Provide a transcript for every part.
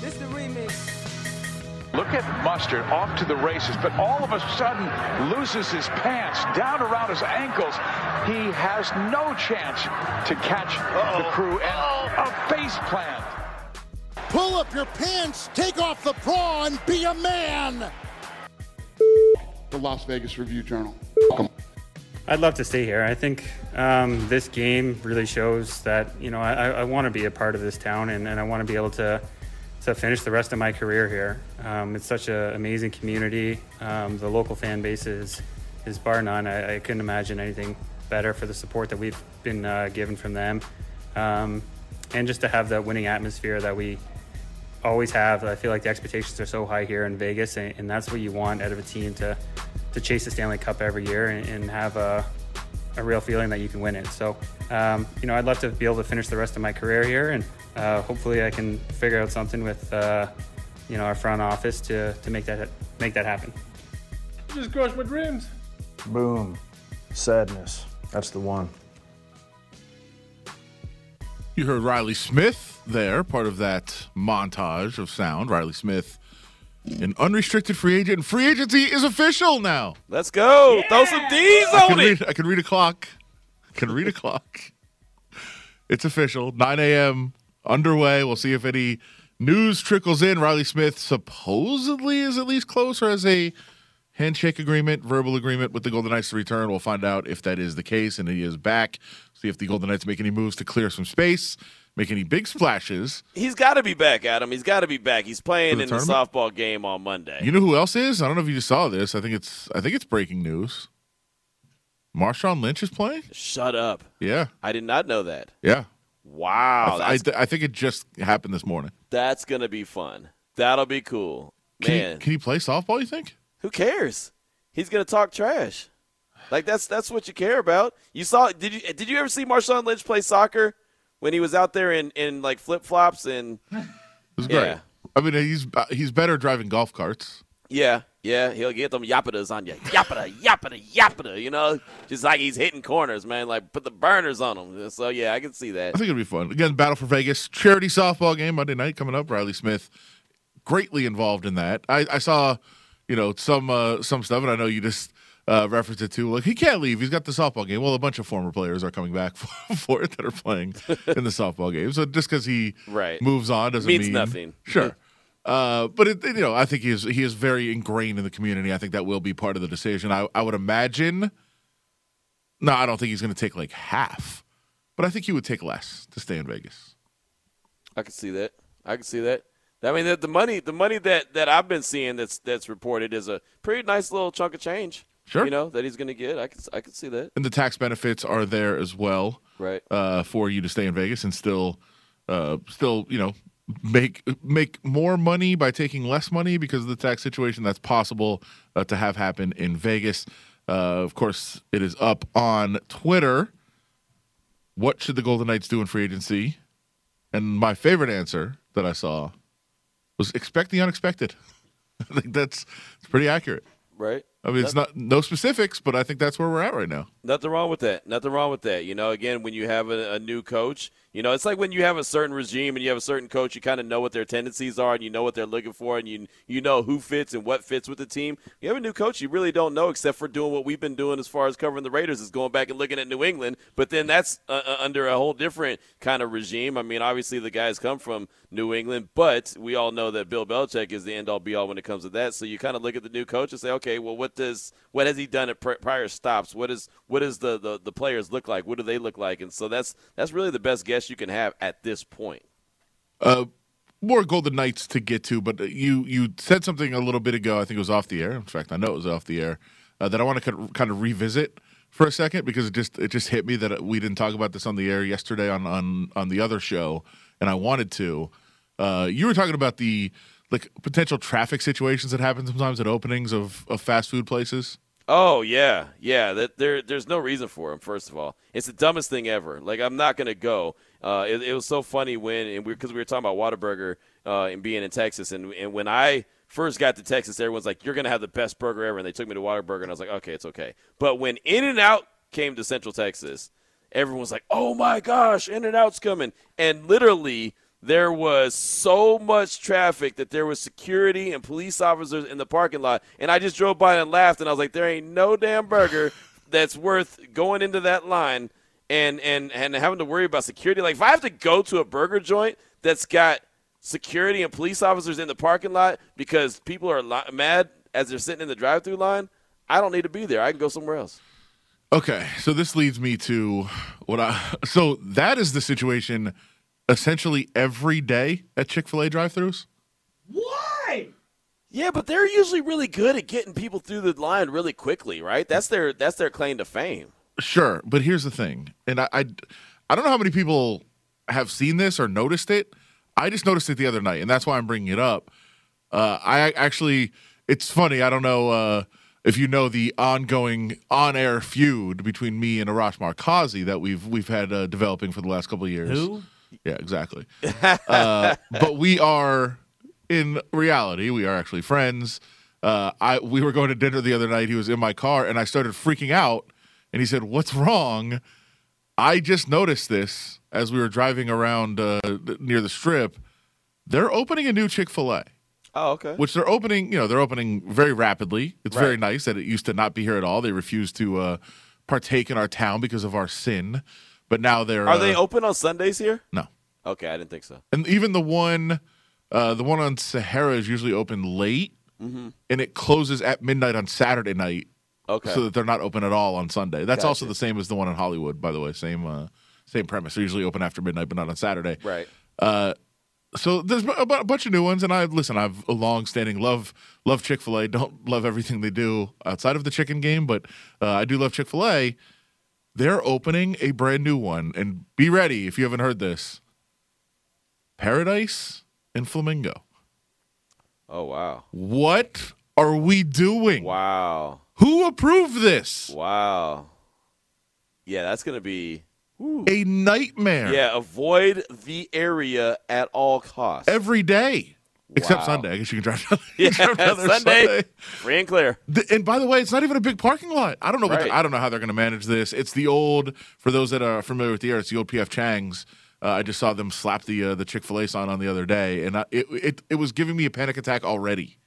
This the remix. Look at Mustard off to the races, but all of a sudden loses his pants down around his ankles. He has no chance to catch Uh-oh. the crew and Uh-oh. a face plant. Pull up your pants, take off the bra, and be a man. The Las Vegas Review Journal. Welcome. I'd love to stay here. I think um, this game really shows that you know I, I want to be a part of this town and, and I want to be able to to finish the rest of my career here. Um, it's such an amazing community. Um, the local fan base is is bar none. I, I, couldn't imagine anything better for the support that we've been uh, given from them, um, and just to have that winning atmosphere that we always have. I feel like the expectations are so high here in Vegas, and, and that's what you want out of a team to to chase the Stanley Cup every year and, and have a, a real feeling that you can win it. So, um, you know, I'd love to be able to finish the rest of my career here, and uh, hopefully, I can figure out something with uh, you know our front office to to make that make that happen. Just crushed my dreams. Boom, sadness. That's the one. You heard Reilly Smith there, part of that montage of sound. Reilly Smith an unrestricted free agent. Free agency is official now. Let's go. Yeah. Throw some D's on I can it. Read, I can read a clock. I can read a clock. It's official. 9 a.m. underway. We'll see if any news trickles in. Reilly Smith supposedly is at least closer as a handshake agreement, verbal agreement with the Golden Knights to return. We'll find out if that is the case and he is back. See if the Golden Knights make any moves to clear some space make any big splashes. He's got to be back, Adam. He's got to be back. He's playing the in tournament? the softball game on Monday. You know who else is? I don't know if you just saw this. I think it's I think it's breaking news. Marshawn Lynch is playing. Shut up. Yeah, I did not know that. Yeah. Wow. I, th- I, I think it just happened this morning. That's gonna be fun. That'll be cool, can man. He, can he play softball? You think? Who cares? He's gonna talk trash. Like that's that's what you care about. You saw? Did you did you ever see Marshawn Lynch play soccer? when he was out there in, in like flip flops and it was great. Yeah. I mean, he's he's better driving golf carts. Yeah, yeah, he'll get them yappadas on you, yappada, yappada, yappada. You know, just like he's hitting corners, man. Like put the burners on him. So yeah, I can see that. I think it'll be fun. Again, Battle for Vegas charity softball game Monday night coming up. Reilly Smith greatly involved in that. I, I saw, you know, some uh, some stuff, and I know you just uh, reference it too. Like he can't leave. He's got the softball game. Well, a bunch of former players are coming back for, for it that are playing in the softball game. So just because he right. moves on doesn't means mean nothing. Sure. Uh, but it, you know, I think he is he is very ingrained in the community. I think that will be part of the decision. I, I would imagine. No, I don't think he's going to take like half, but I think he would take less to stay in Vegas. I can see that. I can see that. I mean, the, the money, the money that, that I've been seeing that's that's reported is a pretty nice little chunk of change. Sure. You know that he's going to get. I can I can see that. And the tax benefits are there as well. Right. Uh, for you to stay in Vegas and still, uh, still you know make make more money by taking less money because of the tax situation. That's possible uh, to have happen in Vegas. Uh, of course, it is up on Twitter. What should the Golden Knights do in free agency? And my favorite answer that I saw was expect the unexpected. I think that's it's pretty accurate. Right. I mean, it's not no specifics, but I think that's where we're at right now. Nothing wrong with that. Nothing wrong with that. You know, again, when you have a, a new coach, you know, it's like when you have a certain regime and you have a certain coach, you kind of know what their tendencies are and you know what they're looking for and you you know who fits and what fits with the team. You have a new coach, you really don't know except for doing what we've been doing as far as covering the Raiders is going back and looking at New England. But then that's uh, uh under a whole different kind of regime. I mean, obviously the guys come from New England, but we all know that Bill Belichick is the end all be all when it comes to that. So you kind of look at the new coach and say, okay, well, what does what has he done at prior stops? What is what does the, the the players look like? What do they look like? And so that's that's really the best guess you can have at this point? Uh, more Golden Knights to get to, but you you said something a little bit ago. I think it was off the air. In fact, I know it was off the air. Uh, that I want to kind of revisit for a second because it just it just hit me that we didn't talk about this on the air yesterday on on on the other show, and I wanted to. Uh, you were talking about the like potential traffic situations that happen sometimes at openings of, of fast food places. Oh yeah, yeah. That there, there's no reason for them. First of all, it's the dumbest thing ever. Like I'm not gonna go. Uh, it, it, was so funny when because we, we, were talking about Whataburger uh, and being in Texas, and and when I first got to Texas, everyone's like, "You're gonna have the best burger ever," and they took me to Whataburger, and I was like, "Okay, it's okay." But when In and Out came to Central Texas, everyone was like, "Oh my gosh, In and Out's coming!" And literally there was so much traffic that there was security and police officers in the parking lot. And I just drove by and laughed, and I was like, there ain't no damn burger that's worth going into that line and, and, and having to worry about security. Like, if I have to go to a burger joint that's got security and police officers in the parking lot because people are li- mad as they're sitting in the drive through line, I don't need to be there. I can go somewhere else. Okay, so this leads me to what I. So that is the situation essentially every day at Chick fil A drive throughs. Why? Yeah, but they're usually really good at getting people through the line really quickly, right? That's their that's their claim to fame. Sure, but here's the thing, and I, I, I don't know how many people have seen this or noticed it. I just noticed it the other night, and that's why I'm bringing it up. Uh, I actually, it's funny. I don't know uh, if you know the ongoing on-air feud between me and Arash Markazi that we've we've had uh, developing for the last couple of years. Who? Yeah, exactly. uh, but we are, in reality, we are actually friends. Uh, I we were going to dinner the other night. He was in my car, and I started freaking out. And he said, "What's wrong?" I just noticed this as we were driving around uh, near the strip. They're opening a new Chick Fil A. Oh, okay. Which they're opening, you know, they're opening very rapidly. It's very nice that it used to not be here at all. They refused to uh, partake in our town because of our sin, but now they're. Are they uh, open on Sundays here? No. Okay, I didn't think so. And even the one, uh, the one on Sahara is usually open late, Mhm. and it closes at midnight on Saturday night. Okay. So that they're not open at all on Sunday. That's also the same as the one in Hollywood, by the way. Same, uh, same premise. They're usually open after midnight, but not on Saturday. Right. Uh, so there's a, a bunch of new ones, and I listen. I've a long-standing love love Chick Fil A. Don't love everything they do outside of the chicken game, but uh, I do love Chick Fil A. They're opening a brand new one, and be ready if you haven't heard this. Paradise and Flamingo. Oh wow. What are we doing? Wow. Who approved this? Wow. Yeah, that's gonna be A nightmare. Yeah, avoid the area at all costs. Every day. Except Sunday. I guess you can drive down, Yeah, you drive down there Sunday, free and clear. The- and by the way, it's not even a big parking lot. I don't know. What Right. the- I don't know how they're going to manage this. It's the old. For those that are familiar with the area, it's the old PF Chang's. Uh, I just saw them slap the uh, the Chick Fil A sign on the other day, and I, it, it it was giving me a panic attack already.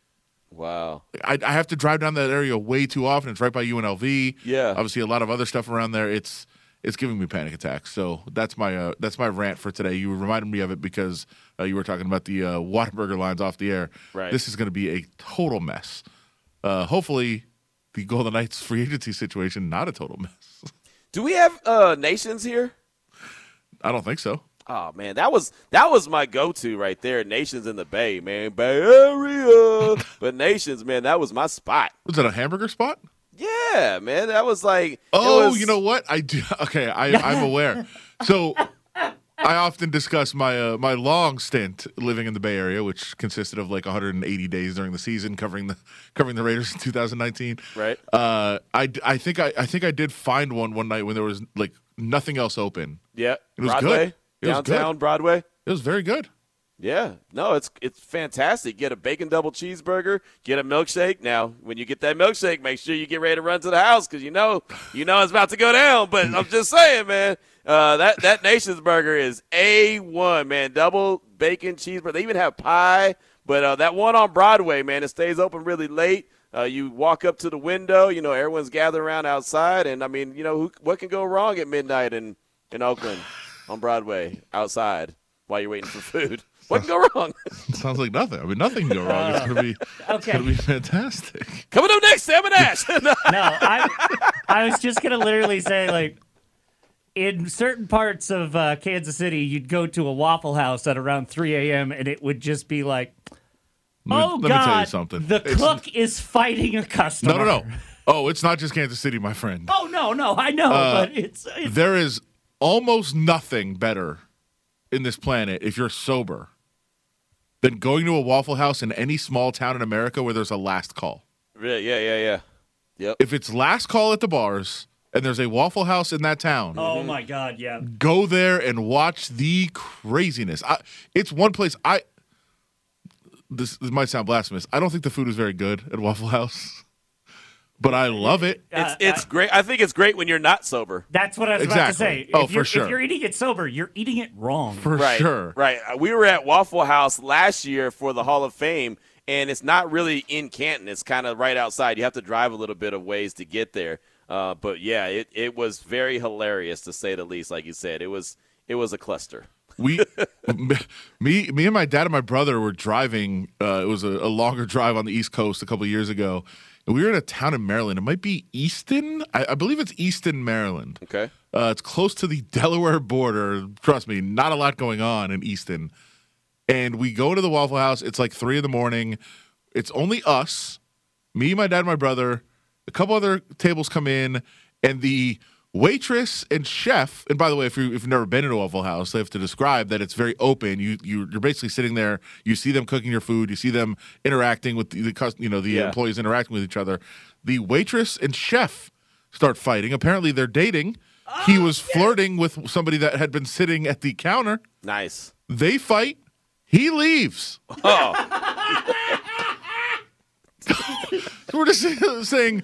Wow. I, I have to drive down that area way too often. It's right by UNLV. Yeah. Obviously, a lot of other stuff around there. It's it's giving me panic attacks. So that's my uh, that's my rant for today. You reminded me of it because uh, you were talking about the uh, Whataburger lines off the air. Right. This is going to be a total mess. Uh, hopefully, the Golden Knights free agency situation not a total mess. Do we have uh, nations here? I don't think so. Oh man, that was that was my go-to right there. Nations in the Bay, man, Bay Area. but Nations, man, that was my spot. Was it a hamburger spot? Yeah, man, that was like. Oh, was- you know what? I do. Okay, I, I'm aware. So I often discuss my uh, my long stint living in the Bay Area, which consisted of like 180 days during the season, covering the covering the Raiders in 2019. Right. Uh, I, I think I, I think I did find one one night when there was like nothing else open. Yeah, It was Broadway, good. It was downtown. Broadway. It was very good. Yeah, no, it's it's fantastic. Get a bacon double cheeseburger, get a milkshake. Now, when you get that milkshake, make sure you get ready to run to the house because you know you know it's about to go down. But I'm just saying, man, uh, that that Nation's burger is a one, man. Double bacon cheeseburger. They even have pie, but uh, that one on Broadway, man, it stays open really late. Uh, you walk up to the window, you know, everyone's gathered around outside, and I mean, you know, who, what can go wrong at midnight in in Oakland on Broadway outside while you're waiting for food? What can go wrong? Sounds like nothing. I mean, nothing can go wrong. It's gonna be Okay. it's gonna be fantastic. Coming up next, Sam and Ash. No. no, I, I was just gonna literally say like, in certain parts of uh, Kansas City, you'd go to a Waffle House at around 3 a.m. and it would just be like, Let me- "Oh let me God, tell you something. the It's- cook is fighting a customer." No, no, no. Oh, it's not just Kansas City, my friend. Oh no, no, I know, Uh, but it's, it's There is almost nothing better in this planet if you're sober than going to a Waffle House in any small town in America where there's a last call. Yeah, yeah, yeah, yeah. Yep. If it's last call at the bars and there's a Waffle House in that town, oh my God, yeah. go there and watch the craziness. I, it's one place I. This, this might sound blasphemous. I don't think the food is very good at Waffle House, but I love it. It's it's great. I think it's great when you're not sober. That's what I was about to Exactly. say. Oh, if for you're, sure. If you're eating it sober, you're eating it wrong. For right, sure. Right. Uh, We were at Waffle House last year for the Hall of Fame, and it's not really in Canton. It's kind of right outside. You have to drive a little bit of ways to get there. Uh, but yeah, it, it was very hilarious to say the least. Like you said, it was it was a cluster. we me me and my dad and my brother were driving uh, it was a, a longer drive on the east coast a couple of years ago and we were in a town in maryland. It might be easton? I, I believe it's easton maryland. Okay. uh, it's close to the delaware border. Trust me not a lot going on in easton. And we go to the waffle house. It's like three in the morning. It's only us me my dad my brother a couple other tables come in and the waitress and chef and by the way if, you, if you've never been in a waffle house they have to describe that it's very open. You, you you're basically sitting there you see them cooking your food you see them interacting with the, the you know the Yeah. employees interacting with each other. The waitress and chef start fighting. Apparently they're dating. He oh, was flirting with somebody that had been sitting at the counter. Nice. they fight. He leaves. Oh, we're just saying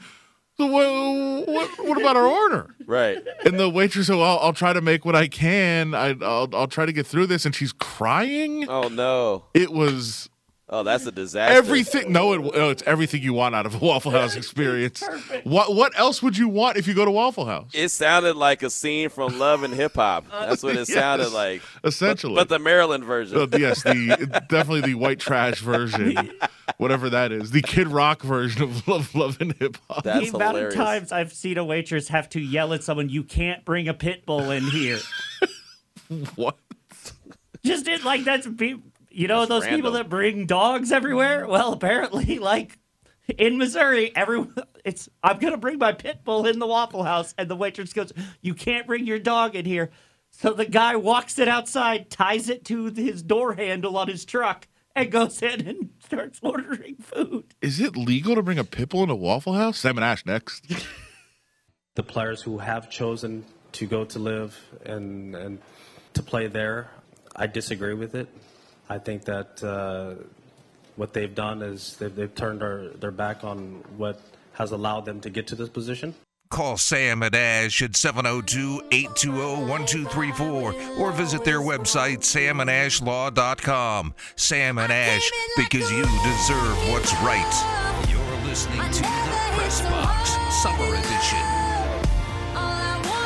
so what, what, what about our order right. And the waitress, said, I'll, I'll try to make what I can. I, I'll, I'll try to get through this. And she's crying. Oh no. It was Oh, that's a disaster. everything. No, it, no, it's everything you want out of a Waffle House experience. What What else would you want if you go to Waffle House? It sounded like a scene from Love and Hip Hop. That's what it Yes, sounded like. essentially. But, but the Maryland version. Uh, yes, the definitely the white trash version, whatever that is, the Kid Rock version of Love, Love and Hip Hop. That's the amount hilarious. of times I've seen a waitress have to yell at someone, "You can't bring a pit bull in here." What? Just it like that's pe- you know That's those people that bring dogs everywhere. Well, apparently, like in Missouri, everyone it's I'm gonna bring my pit bull in the Waffle House, and the waitress goes, "You can't bring your dog in here." So the guy walks it outside, ties it to his door handle on his truck, and goes in and starts ordering food. Is it legal to bring a pit bull in a Waffle House? Sam and Ash next. the players who have chosen to go to live and and to play there, I disagree with it. I think that uh, what they've done is they've, they've turned their, their back on what has allowed them to get to this position. Call Sam and Ash at 702 820 1234 or visit their website, samandashlaw.com. Sam and Ash, because you deserve what's right. You're listening to the Press Box Summer Edition.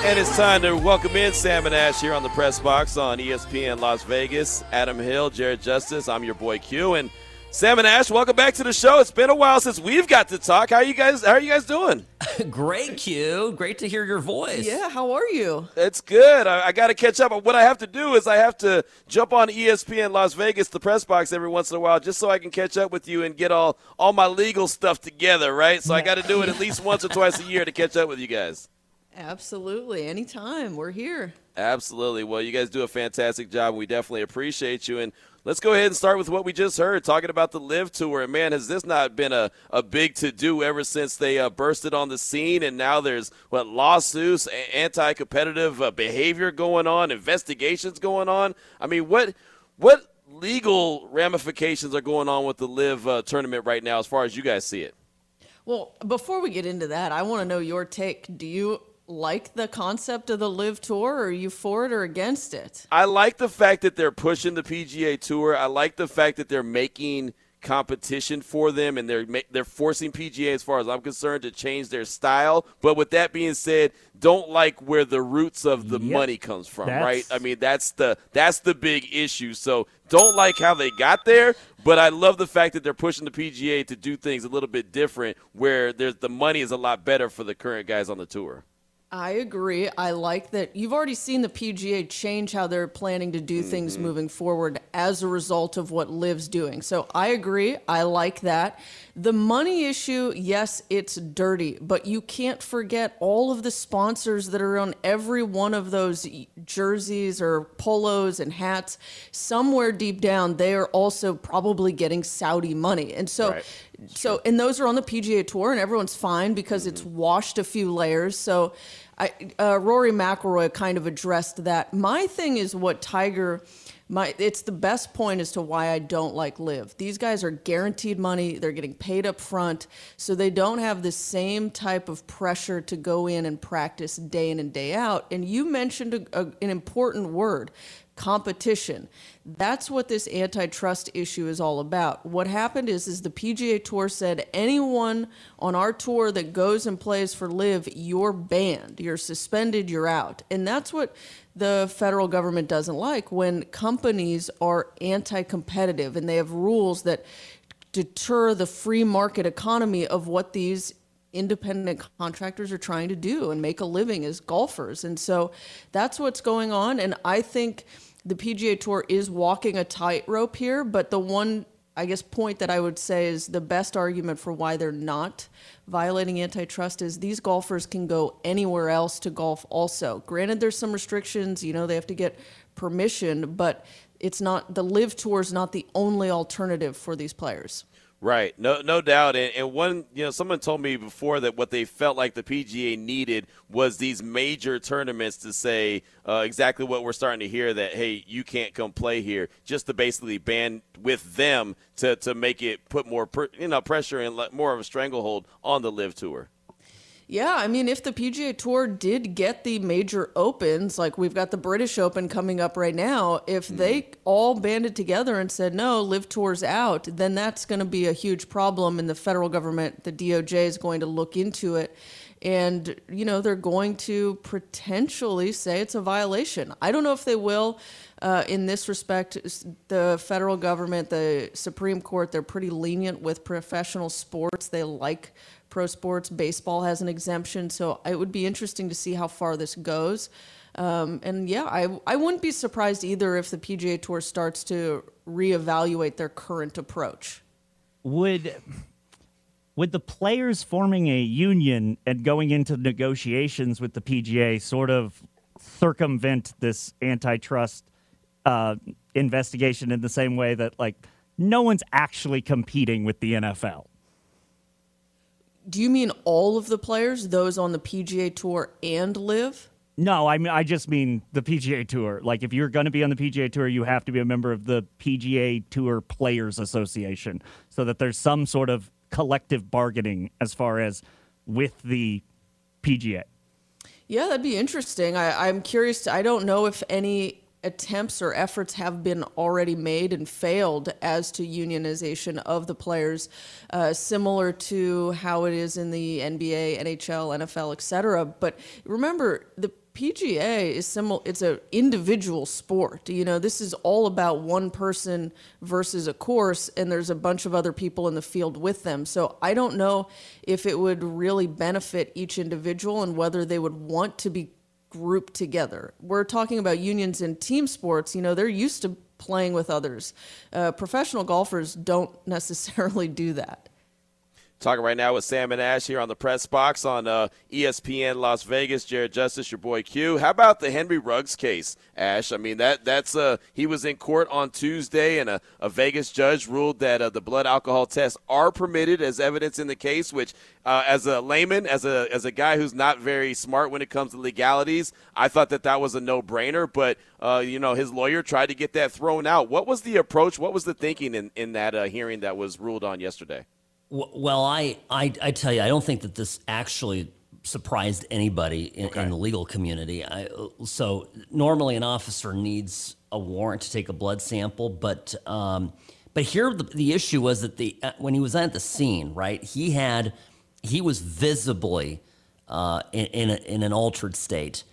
And it's time to welcome in Sam and Ash here on the press box on ESPN Las Vegas. Adam Hill, Jared Justice. I'm your boy Q. And Sam and Ash, welcome back to the show. It's been a while since we've got to talk. How are you guys? How are you guys doing? Great, Q. Great to hear your voice. Yeah, how are you? It's good. I, I got to catch up. What I have to do is I have to jump on ESPN Las Vegas, the press box, every once in a while, just so I can catch up with you and get all all my legal stuff together. Right. So I got to do it at least once or twice a year to catch up with you guys. Absolutely. Anytime. We're here. Absolutely. Well, you guys do a fantastic job. We definitely appreciate you. And let's go ahead and start with what we just heard, talking about the LIV Tour. And man, has this not been a, a big to do ever since they uh, bursted on the scene? And now there's what lawsuits, anti competitive uh, behavior going on, investigations going on. I mean, what what legal ramifications are going on with the LIV uh, tournament right now, as far as you guys see it? Well, before we get into that, I want to know your take. Do you like the concept of the LIV Tour? Or are you for it or against it? I like the fact that they're pushing the PGA Tour. I like the fact that they're making competition for them and they're they're forcing PGA as far as I'm concerned to change their style. But with that being said, don't like where the roots of the Yep. money comes from, That's- right? I mean, that's the that's the big issue. So don't like how they got there, but I love the fact that they're pushing the PGA to do things a little bit different where there's the money is a lot better for the current guys on the tour. I agree. I like that you've already seen the PGA change how they're planning to do things Mm-hmm. moving forward as a result of what Liv's doing. So I agree. I like that. The money issue, yes, it's dirty, but you can't forget all of the sponsors that are on every one of those jerseys or polos and hats. Somewhere deep down, they are also probably getting Saudi money. And so Right. So and those are on the PGA Tour, and everyone's fine because it's washed a few layers. So, I, uh, Rory McIlroy kind of addressed that. My thing is what Tiger my it's the best point as to why I don't like LIV. These guys are guaranteed money, they're getting paid up front, so they don't have the same type of pressure to go in and practice day in and day out. And you mentioned a, a, an important word competition. That's what this antitrust issue is all about. What happened is is the PGA Tour said anyone on our tour that goes and plays for LIV, you're banned. You're suspended, you're out. And that's what the federal government doesn't like when companies are anti-competitive and they have rules that deter the free market economy of what these independent contractors are trying to do and make a living as golfers. And so that's what's going on and I think the PGA Tour is walking a tightrope here, but the one I guess point that I would say is the best argument for why they're not violating antitrust is these golfers can go anywhere else to golf also. Granted there's some restrictions, you know, they have to get permission, but it's not the LIV tour is not the only alternative for these players. Right, no, no doubt. And, and, one, you know, someone told me before that what they felt like the PGA needed was these major tournaments to say uh, exactly what we're starting to hear that hey, you can't come play here, just to basically ban with them to to make it put more, you know, pressure and more of a stranglehold on the LIV tour. Yeah, I mean, if the PGA Tour did get the major opens, like we've got the British Open coming up right now, if mm. they all banded together and said, no, LIV tours out, then that's going to be a huge problem. And the federal government, the DOJ, is going to look into it. And, you know, they're going to potentially say it's a violation. I don't know if they will. Uh, in this respect, the federal government, the Supreme Court, they're pretty lenient with professional sports. They like pro sports. Baseball has an exemption, so it would be interesting to see how far this goes. Um, and yeah, I I wouldn't be surprised either if the PGA Tour starts to reevaluate their current approach. Would would the players forming a union and going into negotiations with the PGA sort of circumvent this antitrust uh, investigation in the same way that like no one's actually competing with the NFL? Do you mean all of the players, those on the PGA Tour and LIV? No, I mean I just mean the PGA Tour. Like if you're going to be on the PGA Tour, you have to be a member of the PGA Tour Players Association so that there's some sort of collective bargaining as far as with the PGA. Yeah, that'd be interesting. I, I'm curious. To, I don't know if any attempts or efforts have been already made and failed as to unionization of the players, uh, similar to how it is in the NBA, NHL, NFL, etc. But remember, the PGA is similar. It's an individual sport. You know, this is all about one person versus a course, and there's a bunch of other people in the field with them. So I don't know if it would really benefit each individual and whether they would want to be grouped together. We're talking about unions in team sports. You know, they're used to playing with others. Uh, professional golfers don't necessarily do that. Talking right now with Sam and Ash here on the press box on uh, ESPN Las Vegas. Jared Justice, your boy Q. How about the Henry Ruggs case, Ash? I mean that that's uh he was in court on Tuesday, and a, a Vegas judge ruled that uh, the blood alcohol tests are permitted as evidence in the case. Which, uh, as a layman, as a as a guy who's not very smart when it comes to legalities, I thought that that was a no brainer. But uh, you know, his lawyer tried to get that thrown out. What was the approach? What was the thinking in in that uh, hearing that was ruled on yesterday? Well, I, I, I tell you, I don't think that this actually surprised anybody in, okay. in the legal community. I, so normally, an officer needs a warrant to take a blood sample, but um, but here the, the issue was that the uh, when he was at the scene, right, he had he was visibly uh, in in, a, in an altered state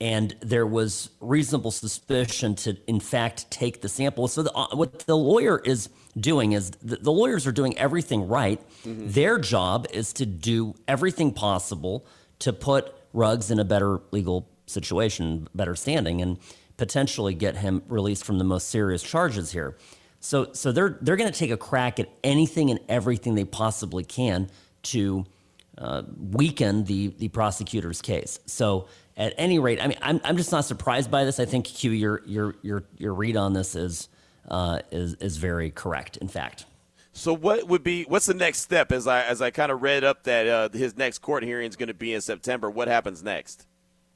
and there was reasonable suspicion to, in fact, take the sample. So, the, uh, what the lawyer is doing is the, the lawyers are doing everything right. Mm-hmm. Their job is to do everything possible to put Ruggs in a better legal situation, better standing, and potentially get him released from the most serious charges here. So, so they're they're going to take a crack at anything and everything they possibly can to uh, weaken the the prosecutor's case. So at any rate, I mean, I'm, I'm just not surprised by this. I think Q, your your your your read on this is uh, is is very correct. In fact. So what would be what's the next step? As I as I kind of read up that uh, his next court hearing is going to be in September. What happens next?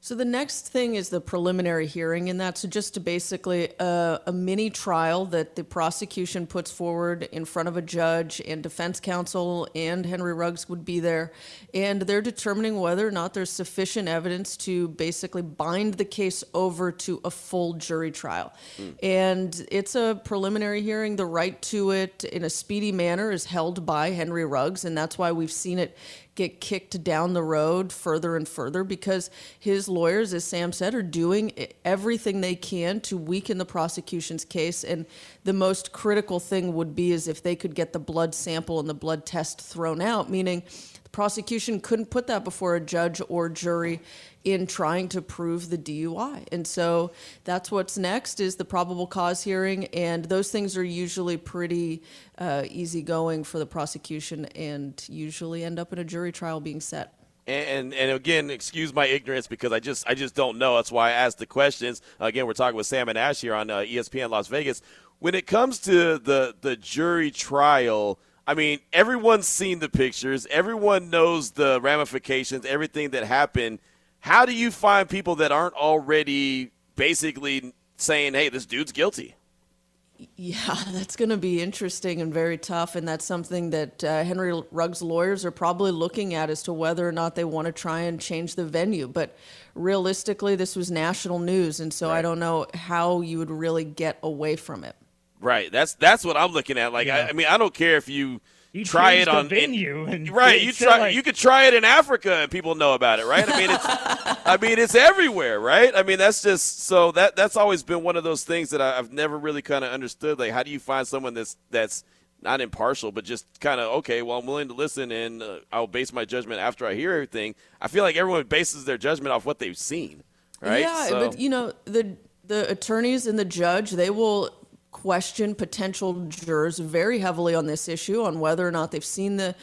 So the next thing is the preliminary hearing, and that's just basically a, a, mini trial that the prosecution puts forward in front of a judge, and defense counsel and Henry Ruggs would be there, and they're determining whether or not there's sufficient evidence to basically bind the case over to a full jury trial. Mm. And it's a preliminary hearing. The right to it in a speedy manner is held by Henry Ruggs, and that's why we've seen it get kicked down the road further and further because his lawyers, as Sam said, are doing everything they can to weaken the prosecution's case. And the most critical thing would be is if they could get the blood sample and the blood test thrown out, meaning the prosecution couldn't put that before a judge or jury in trying to prove the DUI. And so that's what's next is the probable cause hearing, and those things are usually pretty uh, easygoing for the prosecution and usually end up in a jury trial being set. And, and again, excuse my ignorance because I just I just don't know. That's why I asked the questions. Again, we're talking with Sam and Ash here on uh, ESPN Las Vegas. When it comes to the the jury trial, I mean, everyone's seen the pictures. Everyone knows the ramifications, everything that happened how do you find people that aren't already basically saying, hey, this dude's guilty? Yeah, that's going to be interesting and very tough. And that's something that uh, Henry Ruggs' lawyers are probably looking at as to whether or not they want to try and change the venue. But realistically, this was national news. And so right. I don't know how you would really get away from it. Right. That's that's what I'm looking at. Like, yeah. I, I mean, I don't care if you you try it on venue in, right you try like, you could try it in africa and people know about it right? I mean it's i mean it's everywhere right? I mean that's just so that that's always been one of those things that I, have never really kind of understood like how do you find someone that's that's not impartial but just kind of okay well i'm willing to listen and uh, i'll base my judgment after i hear everything. I feel like everyone bases their judgment off what they've seen right? Yeah so. but you know the the attorneys and the judge they will question potential jurors very heavily on this issue on whether or not they've seen the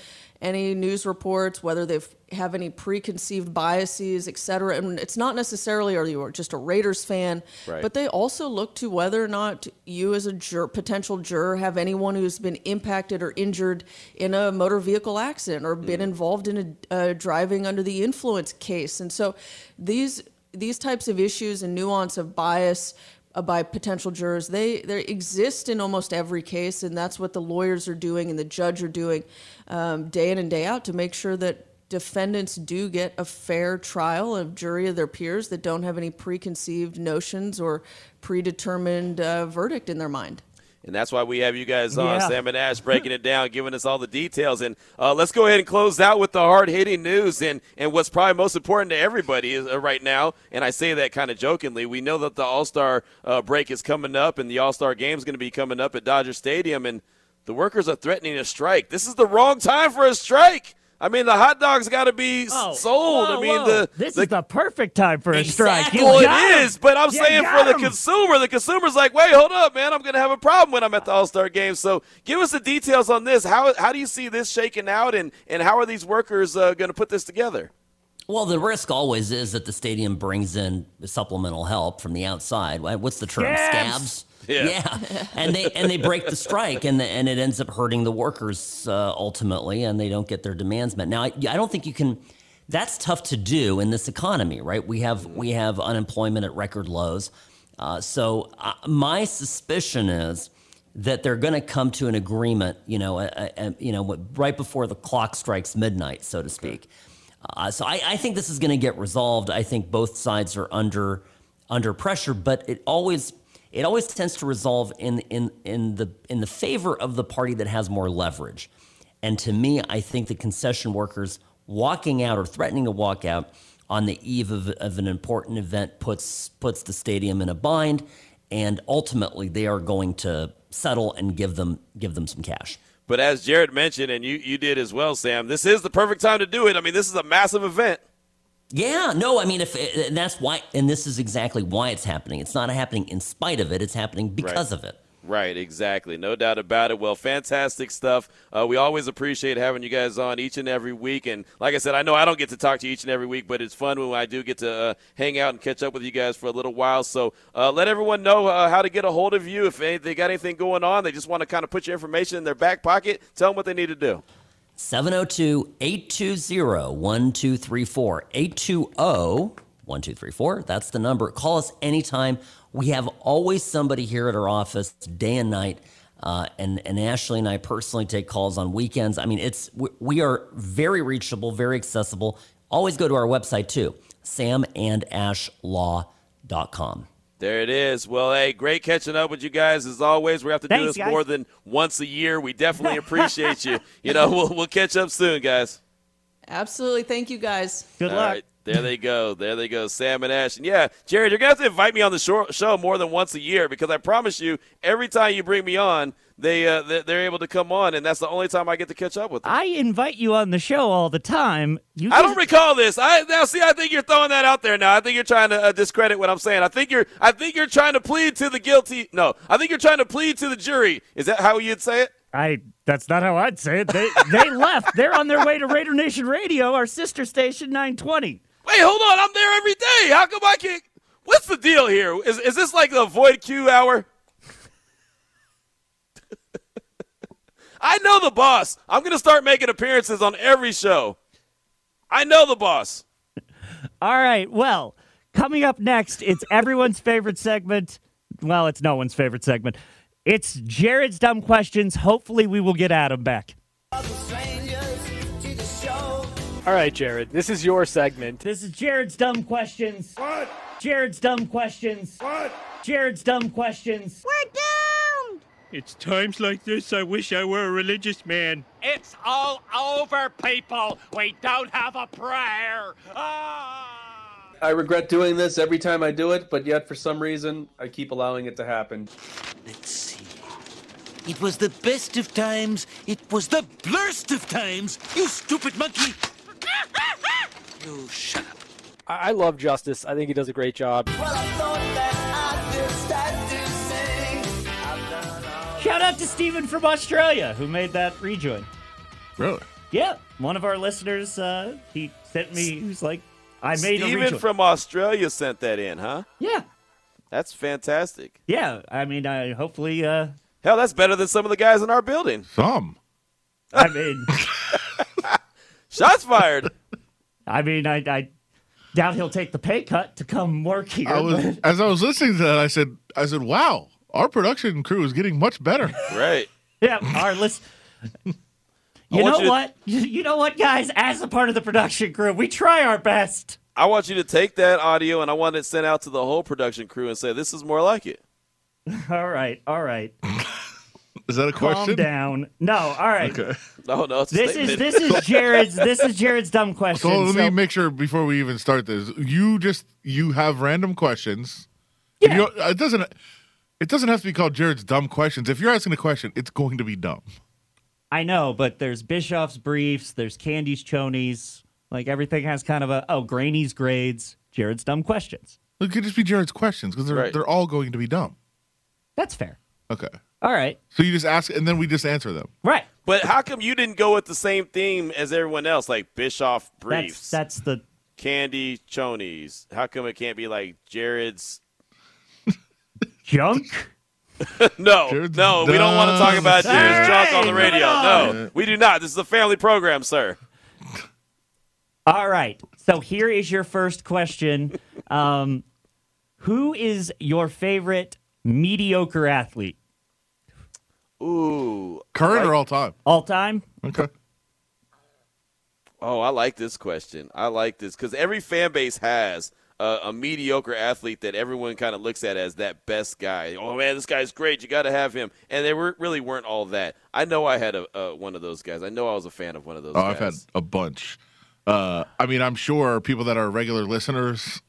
any news reports, whether they have any preconceived biases, et cetera. And it's not necessarily are you just a Raiders fan, right. but they also look to whether or not you as a jur- potential juror have anyone who's been impacted or injured in a motor vehicle accident or been mm. involved in a uh, driving under the influence case. And so these these types of issues and nuance of bias uh, by potential jurors. They they exist in almost every case, and that's what the lawyers are doing and the judge are doing um, day in and day out to make sure that defendants do get a fair trial, a jury of their peers that don't have any preconceived notions or predetermined uh, verdict in their mind. And that's why we have you guys on, yeah. Sam and Ash, breaking it down, giving us all the details. And uh, let's go ahead and close out with the hard hitting news and, and what's probably most important to everybody is, uh, right now. And I say that kind of jokingly. We know that the All Star uh, break is coming up, and the All Star game is going to be coming up at Dodger Stadium. And the workers are threatening a strike. This is the wrong time for a strike. I mean, the hot dogs got to be oh, sold. Whoa, I mean, whoa. the this the, is the perfect time for a strike. You well, it is, but I'm you saying for the consumer, the consumer's like, wait, hold up, man, I'm going to have a problem when I'm at the All Star game. So, give us the details on this. How how do you see this shaking out, and and how are these workers uh, going to put this together? Well, the risk always is that the stadium brings in supplemental help from the outside. What's the term? Scabs. Scabs yeah. yeah. and they and they break the strike, and the, and it ends up hurting the workers uh, ultimately, and they don't get their demands met. Now, I, I don't think you can. That's tough to do in this economy, right? We have we have unemployment at record lows. Uh, so uh, my suspicion is that they're going to come to an agreement, you know, a, a, you know, right before the clock strikes midnight, so to speak. Uh, so I, I, think this is going to get resolved. I think both sides are under under pressure, but it always it always tends to resolve in in in the in the favor of the party that has more leverage. And to me, I think the concession workers walking out or threatening to walk out on the eve of, of an important event puts puts the stadium in a bind, and ultimately they are going to settle and give them give them some cash. But as Jared mentioned, and you, you did as well, Sam, this is the perfect time to do it. I mean, this is a massive event. Yeah, no, I mean, if and that's why, and this is exactly why it's happening. It's not happening in spite of it; it's happening because right. of it. Right, exactly. No doubt about it. Well, fantastic stuff. Uh, we always appreciate having you guys on each and every week. And like I said, I know I don't get to talk to you each and every week, but it's fun when I do get to uh, hang out and catch up with you guys for a little while. So uh, let everyone know uh, how to get a hold of you. If they got anything going on, they just want to kind of put your information in their back pocket, tell them what they need to do. 702 820 1234. 820 1234. That's the number. Call us anytime. We have always somebody here at our office, day and night. Uh, and, and Ashley and I personally take calls on weekends. I mean, it's we, we are very reachable, very accessible. Always go to our website too, samandashlaw.com. There it is. Well, hey, great catching up with you guys as always. We have to do Thanks, this guys. more than once a year. We definitely appreciate you. You know, we'll we'll catch up soon, guys. Absolutely. Thank you guys. Good All luck. right, there they go. There they go. Sam and Ash. And yeah, Jared, you're gonna have to invite me on the show, more than once a year because I promise you, every time you bring me on, they uh, they- they're able to come on, and that's the only time I get to catch up with them. I invite you on the show all the time. You I don't recall this. I now see. I think you're throwing that out there now. I think you're trying to uh, discredit what I'm saying. I think you're. I think you're trying to plead to the guilty. No, I think you're trying to plead to the jury. Is that how you'd say it? I that's not how I'd say it. They they left. They're on their way to Raider Nation Radio, our sister station 920. Wait, hold on. I'm there every day. How come I can't? What's the deal here? Is is this like the void queue hour? I know the boss. I'm gonna start making appearances on every show. I know the boss. All right. Well, coming up next, it's everyone's favorite segment. Well, it's no one's favorite segment. It's Jared's dumb questions. Hopefully, we will get Adam back. All right, Jared, this is your segment. This is Jared's dumb questions. What? Jared's dumb questions. What? Jared's dumb questions. We're doomed! It's times like this I wish I were a religious man. It's all over, people. We don't have a prayer. Ah! I regret doing this every time I do it, but yet for some reason I keep allowing it to happen. Let's see. It was the best of times. It was the blurst of times. You stupid monkey. You shut up. I, I love Justice. I think he does a great job. Shout out to Steven from Australia who made that rejoin. Really? Yeah, one of our listeners. Uh, he sent me. He was like, "I made a Steven rejoin." from Australia sent that in, huh? Yeah. That's fantastic. yeah, I mean, I hopefully. Uh, Hell, that's better than some of the guys in our building. Some. I mean, Shots fired. I mean, I, I doubt he'll take the pay cut to come work here. I was as I was listening to that, I said, I said, wow, our production crew is getting much better. Right. Yeah, our list. You know you to- what? You, you know what, guys? As a part of the production crew, we try our best. I want you to take that audio and I want it sent out to the whole production crew and say this is more like it. All right, all right. Is that a question? Calm question? down. No, all right. Okay. No, oh, no. It's a This is this is Jared's this is Jared's dumb question. So let me So- make sure before we even start this, you just you have random questions. If you don't- uh, it doesn't it doesn't have to be called Jared's dumb questions. If you're asking a question, it's going to be dumb. I know, but there's Bischoff's briefs, there's Candy's chonies, like everything has kind of a oh Granny's grades, Jared's dumb questions. It could just be Jared's questions because they're Right. they're all going to be dumb. That's fair. Okay. All right. So you just ask and then we just answer them. Right. But how come you didn't go with the same theme as everyone else, like Bischoff briefs, That's that's the Candy chonies? How come it can't be like Jared's? junk. no, no, we don't want to talk about All Jared's junk on the radio. moving No, we do not. This is a family program, sir. All right. So here is your first question. Um, who is your favorite mediocre athlete? Ooh, Current I or all time? All time? Okay. Oh, I like this question. I like this because every fan base has a, a mediocre athlete that everyone kind of looks at as that best guy. Oh man, this guy's great. You got to have him. And they were, really weren't all that. I know I had a, a one of those guys. I know I was a fan of one of those. Oh, guys. I've had a bunch. Uh, I mean, I'm sure people that are regular listeners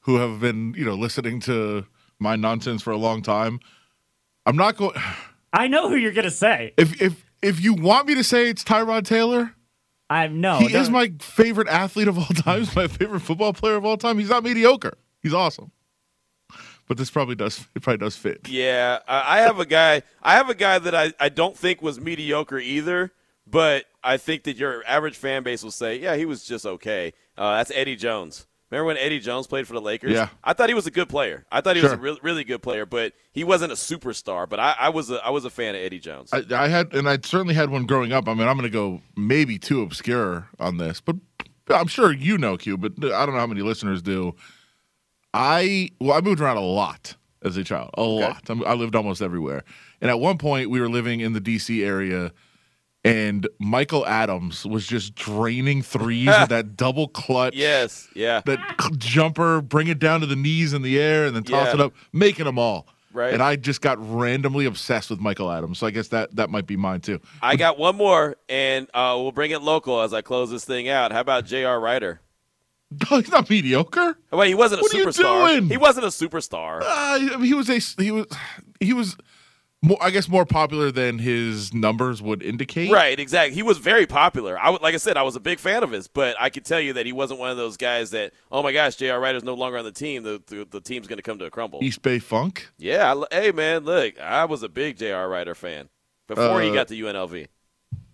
who have been, you know, listening to my nonsense for a long time. I'm not going. I know who you're gonna say. If if if you want me to say it's Tyrod Taylor, I'm no. he is don't- my favorite athlete of all time. He's my favorite football player of all time. He's not mediocre. He's awesome. But this probably does. It probably does fit. Yeah, I I have a guy. I have a guy that I, I don't think was mediocre either, but I think that your average fan base will say, yeah, he was just okay. Uh, that's Eddie Jones. Remember when Eddie Jones played for the Lakers? Yeah. I thought he was a good player. I thought he was a Sure. really, good player, but he wasn't a superstar. But I, I was a I was a fan of Eddie Jones. I, I had, and I certainly had one growing up. I mean, I'm going to go maybe too obscure on this, but I'm sure you know Q, but I don't know how many listeners do. I well, I moved around a lot as a child, a lot. I'm- I lived almost everywhere, and at one point we were living in the D.C. area, and Michael Adams was just draining threes with that double clutch. Yes, yeah. That jumper, bring it down to the knees in the air, and then toss Yeah. it up, making them all. Right. And I just got randomly obsessed with Michael Adams, so I guess that that might be mine too. I got one more, and uh, we'll bring it local as I close this thing out. How about J.R. Rider? He's not mediocre. Wait, he wasn't a What are you superstar. doing? He wasn't a superstar. Uh, he was a he was he was more I guess more popular than his numbers would indicate. Right, exactly. He was very popular. I would, like I said, I was a big fan of his, but I could tell you that he wasn't one of those guys that, oh my gosh, Jr. J.R. Rider's no longer on the team. The the, the team's going to come to a crumble. East Bay Funk. yeah, I, hey man, look, I was a big J.R. Rider fan before he Uh, got to UNLV.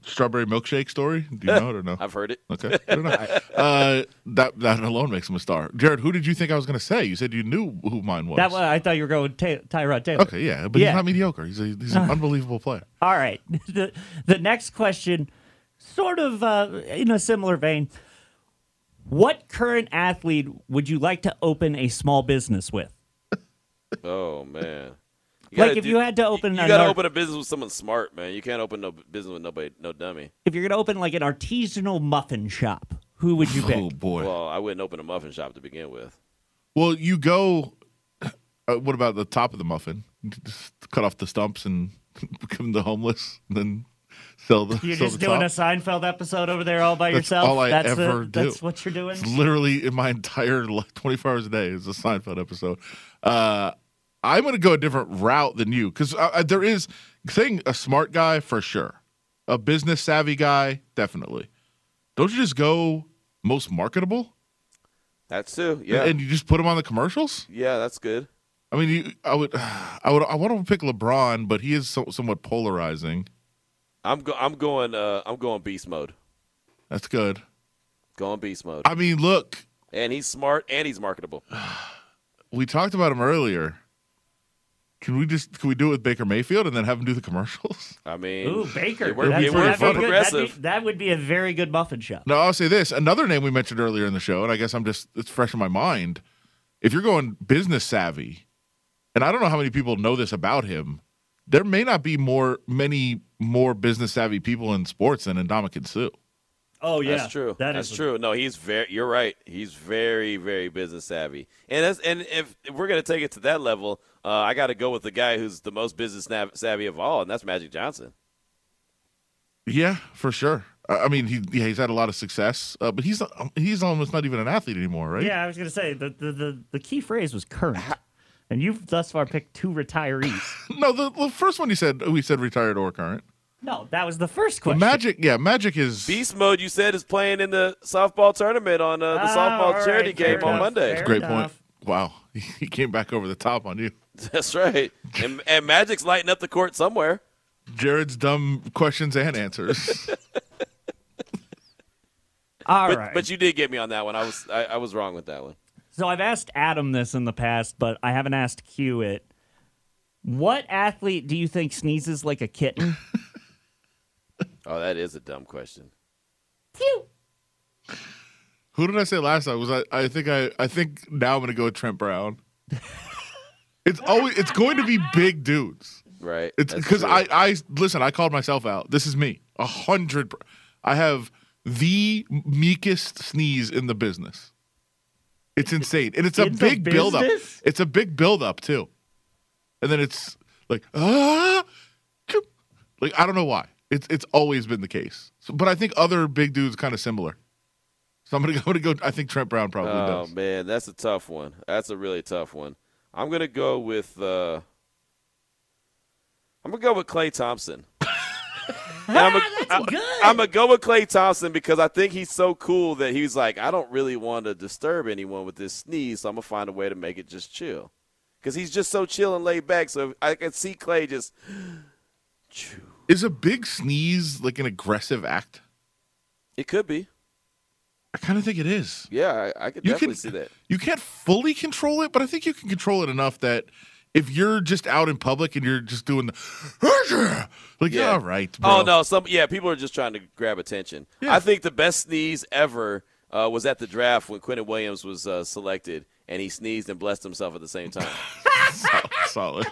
Strawberry milkshake story. Do you know it or no? I've heard it. Okay. I don't know. uh, that that alone makes him a star. Jared, who did you think I was going to say? You said you knew who mine was. That was, I thought you were going with Ty- Tyrod Taylor. okay, yeah, but Yeah. he's not mediocre. He's a, he's an unbelievable player. All right. The the next question, sort of uh, in a similar vein. What current athlete would you like to open a small business with? Oh man. Like, gotta if you had to open you, you got to open a business with someone smart, man. You can't open no business with nobody, no dummy. If you're going to open like an artisanal muffin shop, who would you pick? Oh boy. Well, I wouldn't open a muffin shop to begin with. Well, you go. Uh, what about the top of the muffin? Just cut off the stumps and become the homeless, and then sell the. You're sell just the doing top? a Seinfeld episode over there all by That's yourself. all I that's ever the, do. That's what you're doing. It's literally in my entire li- 24 hours a day is a Seinfeld episode. Uh, I'm going to go a different route than you because uh, there is saying a smart guy for sure, a business savvy guy definitely. Don't you just go most marketable? That's too. Yeah. and you just put him on the commercials. yeah, that's good. I mean, you, I would, I would, I want to pick LeBron, but he is so, somewhat polarizing. I'm go- I'm going uh I'm going beast mode. That's good. Going beast mode. I mean, look, And he's smart and he's marketable. we talked about him earlier. Can we just can we do it with Baker Mayfield and then have him do the commercials? I mean, Ooh, Baker. It worked, That'd it be- worked that'd for be good. That'd progressive. be- That would be a very good muffin shop. No, I'll say this. Another name we mentioned earlier in the show, and I guess I'm just it's fresh in my mind. If you're going business savvy, and I don't know how many people know this about him, there may not be more many more business savvy people in sports than Ndamukong Suh. Oh yeah, That's true. That that's is a- true. No, he's very. You're right. He's very, very business savvy. And that's, and if, if we're gonna take it to that level, uh, I got to go with the guy who's the most business nav- savvy of all, and that's Magic Johnson. Yeah, for sure. I I mean, he yeah, he's had a lot of success, uh, but he's he's almost not even an athlete anymore, right? Yeah, I was gonna say the the the, the key phrase was current, and you've thus far picked two retirees. No, the, the first one you said we said retired or current. No, that was the first But question. Magic, yeah, Magic is Beast mode, you said, is playing in the softball tournament on uh, the Ah, softball all charity right, fair game on enough, Monday. fair great enough. point. Wow, he came back over the top on you. That's right. And, and Magic's lighting up the court somewhere. Jared's dumb questions and answers. All but, right. but you did get me on that one. I was I, I was wrong with that one. So I've asked Adam this in the past, but I haven't asked Q it. What athlete do you think sneezes like a kitten? Oh, that is a dumb question. Who did I say last time? Was I? I think I. I think now I'm going to go with Trent Brown. it's always. It's going to be big dudes. Right. It's because. I. I listen. I called myself out. This is me. A hundred. I have the meekest sneeze in the business. It's insane, and it's a In big build up. It's a big build up too, and then it's like ah, like I don't know why. It's it's always been the case. So, but I think other big dudes kind of similar. So I'm gonna, I'm gonna go. I think Trent Brown probably Oh does. Oh man, that's a tough one. That's a really tough one. I'm gonna go with. Uh, I'm gonna go with Klay Thompson. I'm gonna go with Klay Thompson because I think he's so cool that he's like, I don't really want to disturb anyone with this sneeze, so I'm gonna find a way to make it just chill. Because he's just so chill and laid back. So I can see Klay just. Is a big sneeze like an aggressive act? It could be. I kind of think it is. Yeah, I, I could You definitely can- see that. You can't fully control it, but I think you can control it enough that if you're just out in public and you're just doing the like, Yeah. all right, bro. Oh no, some yeah, people are just trying to grab attention. Yeah. I think the best sneeze ever uh, was at the draft when Quinnen Williams was uh, selected, and he sneezed and blessed himself at the same time. Solid.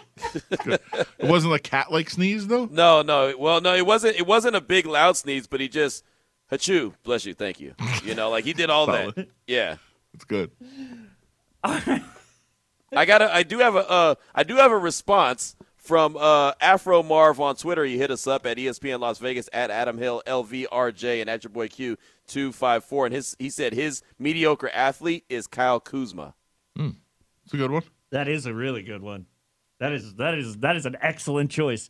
Good. It wasn't a cat-like sneeze though. No, no. Well, no, it wasn't. It wasn't a big loud sneeze, but he just hachoo, bless you, thank you. You know, like he did all that. Yeah. It's good. I got. I do have a. Uh, I do have a response from uh, Afro Marv on Twitter. He hit us up at ESPN Las Vegas at Adam Hill LVRJ and at your boy Q two five four. And his he said his mediocre athlete is Kyle Kuzma. It's a good one. That is a really good one. That is that is that is an excellent choice.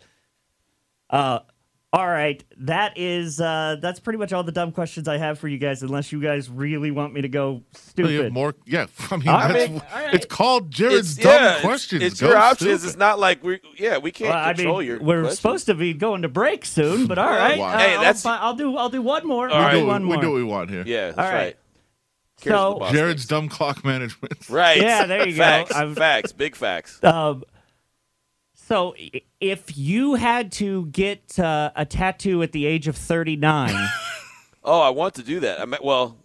Uh all right, that is uh that's pretty much all the dumb questions I have for you guys unless you guys really want me to go Oh, you stupid. have more. Yeah, I mean, All that's, right, it's called Jared's It's- dumb yeah, questions. It's, Go your options. stupid. It's not like we. Yeah, we can't Well, I control mean, your. we're questions. supposed to be going to break soon, but all right. Wow. uh, Hey, I'll that's- fi- I'll, do I'll do one more. All I'll right. do we, one we more. do what we want here. Yeah, that's All right. right. Cares So- the boss Jared's thinks. dumb clock management. Right. Yeah, there you go. facts, I'm- Facts. Big facts. Um, so if you had to get uh, a tattoo at the age of 39, Oh, I want to do that. I might, well,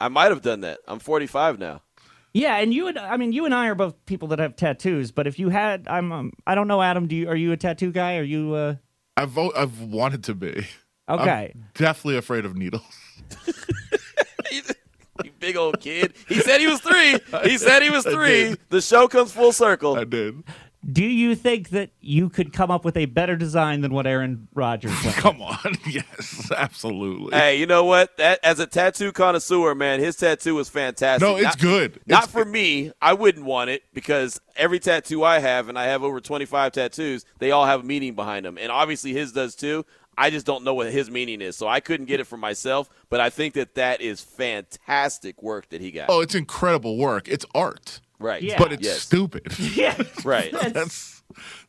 I might have done that. I'm 45 now. yeah, and you and I mean you and I are both people that have tattoos, but if you had I'm um, I don't know Adam, do you are you a tattoo guy? Are you uh I've I've wanted to be. Okay. I'm definitely afraid of needles. You big old kid. He said he was three. He said he was three. The show comes full circle. I did. do you think that you could come up with a better design than what Aaron Rodgers went? Come on. yes, absolutely. Hey, you know what? That as a tattoo connoisseur, man, his tattoo was fantastic. No, it's Not- good. Not It's- for me. I wouldn't want it because every tattoo I have, and I have over 25 tattoos, they all have a meaning behind them, and obviously his does too. I just don't know what his meaning is, so I couldn't get it for myself. But I think that that is fantastic work that he got. Oh, it's incredible work. It's art. right. Yeah. But it's Yes. stupid. yeah. Right. that's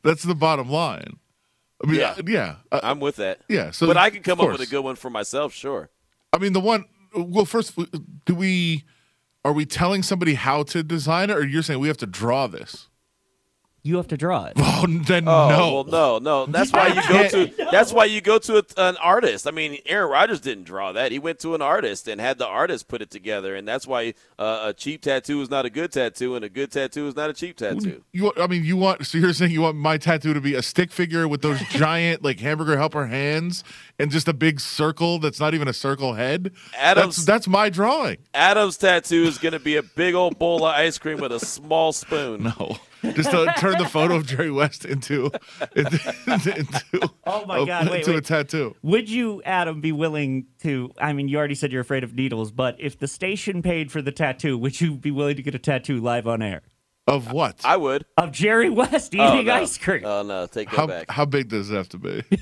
that's the bottom line. I mean, Yeah. yeah. yeah. Uh, I'm with that. yeah. So but I can come up with a good one for myself, sure. I mean, the one. Well, first, do we? Are we telling somebody how to design it, or you're saying we have to draw this? You have to draw it. Oh, then Oh no. well, no, no. That's why you go to. That's why you go to a, an artist. I mean, Aaron Rodgers didn't draw that. He went to an artist and had the artist put it together, and that's why uh, a cheap tattoo is not a good tattoo, and a good tattoo is not a cheap tattoo. You, I mean, you want? So you're saying you want my tattoo to be a stick figure with those giant like hamburger helper hands and just a big circle that's not even a circle head? Adam's- That's that's my drawing. Adam's tattoo is going to be a big old bowl of ice cream with a small spoon. No, just to turn the photo of Jerry West into into, into Oh my a, God, wait, into a tattoo. Would you, Adam, be willing to? I mean, you already said you're afraid of needles, but if the station paid for the tattoo, would you be willing to get a tattoo live on air Of what? I would. of Jerry West eating Oh, no. ice cream? Oh no, take that How back. how big does it have to be?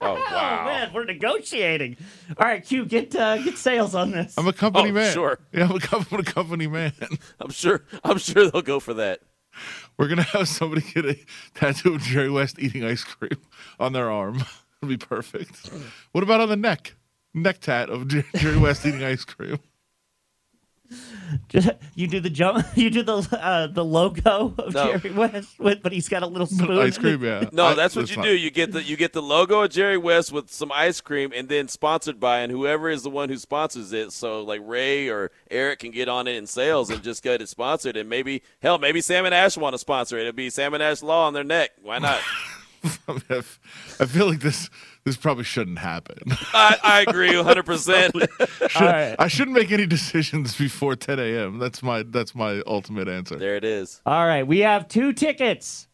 Oh Oh man, we're negotiating. All right, Q, get uh, get sales on this. I'm a company Oh, man. sure. Yeah, I'm a, com- I'm a company man. I'm sure. I'm sure they'll go for that. We're gonna have somebody get a tattoo of Jerry West eating ice cream on their arm. It'll be perfect. Hmm. What about on the neck? Neck tat of Jerry West eating ice cream. Just- you do the jump. You do the uh, the logo of No. Jerry West, with, but he's got a little spoon. Ice cream, yeah. No, I- that's what you not- do. You get the you get the logo of Jerry West with some ice cream, and then sponsored by, and whoever is the one who sponsors it. So like Ray or Eric can get on it in sales and just get it sponsored, and maybe hell, maybe Sam and Ash want to sponsor it. It'll be Sam and Ash Law on their neck. Why not? I, mean, I f- I feel like this this probably shouldn't happen. I, I agree, 100. percent Should- All right. I shouldn't make any decisions before 10 a.m. That's my that's my ultimate answer. There it is, All right, we have two tickets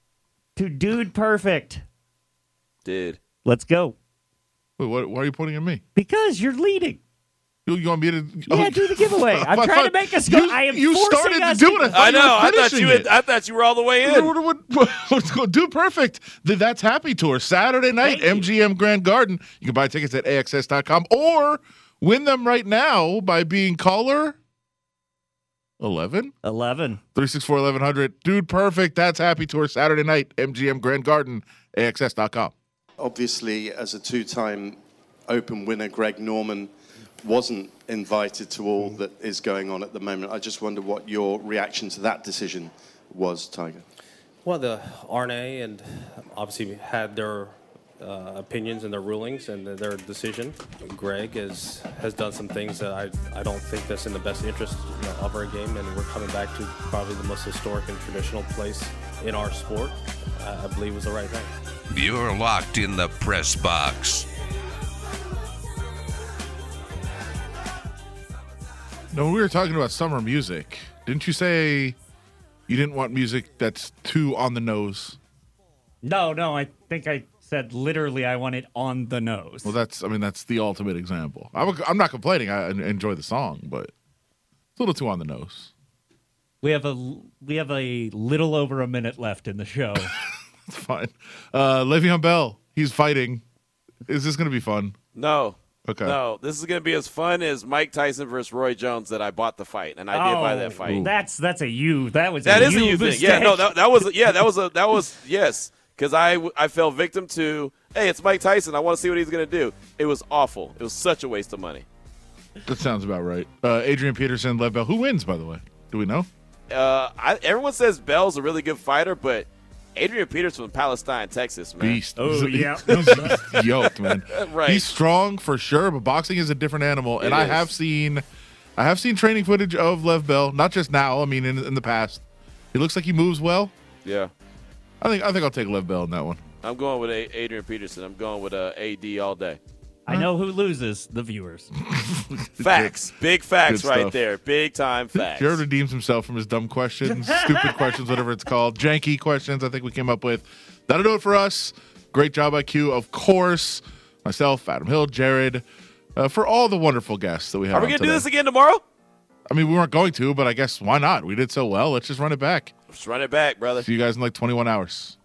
to Dude Perfect. dude. Let's go. Wait, what, why are you pointing at me? Because you're leading. You, you want me to? Yeah, oh. do the giveaway. I'm Fine, trying to make us go. You- I am you started us doing it. I thought you were know. I thought you. Had. I thought you were all the way in. Let's go. Dude Perfect. That's Happy Tour Saturday night, Thank MGM Grand Garden. You can buy tickets at AXS.com or win them right now by being caller 11 11 364 1100. Dude, perfect. That's Happy Tour Saturday night, MGM Grand Garden, AXS.com. Obviously, as a two time Open winner, Greg Norman wasn't invited to all that is going on at the moment. I just wonder what your reaction to that decision was, Tiger. Well, the R&A and obviously had their uh, opinions and their rulings and their decision. Greg has has done some things that I I don't think that's in the best interest you know, of our game, and we're coming back to probably the most historic and traditional place in our sport. I, I believe was the right thing. You're locked in the press box. No, we were talking about summer music. Didn't you say you didn't want music that's too on the nose? No, no, I think I said literally I want it on the nose. Well, that's I mean that's the ultimate example. I'm, I'm not complaining. I enjoy the song, but it's a little too on the nose. We have a we have a little over a minute left in the show. It's fine. Uh, Le'Veon Bell, he's fighting. Is this going to be fun? No. Okay. No, this is going to be as fun as Mike Tyson versus Roy Jones that I bought the fight, and I did buy that fight. Oh, That's that's a you. That was That a is you a you thing. mistake. Yeah, no, that, that was yeah, that was a that was yes, because I I fell victim to hey, it's Mike Tyson. I want to see what he's going to do. It was awful. It was such a waste of money. That sounds about right. Uh, Adrian Peterson, Lev Bell. Who wins, by the way? Do we know? Uh, I, everyone says Bell's a really good fighter, but Adrian Peterson from Palestine, Texas, man. Beast. Oh, yeah. yoked, man. Right. He's strong for sure, but boxing is a different animal. And It I have seen, I have seen training footage of Lev Bell. Not just now. I mean, in, in the past, he looks like he moves well. Yeah. I think I think I'll take Lev Bell in that one. I'm going with Adrian Peterson. I'm going with uh, AD all day. I know who loses. The viewers. Facts. Big facts Good right stuff. there. Big time facts. Jared redeems himself from his dumb questions, stupid questions, whatever it's called, janky questions. I think we came up with. That'll do it for us. Great job, IQ, of course. Myself, Adam Hill, Jared, uh, for all the wonderful guests that we have. Are we going to do this again tomorrow? I mean, we weren't going to, but I guess why not? We did so well. Let's just run it back. Let's run it back, brother. See you guys in like 21 hours.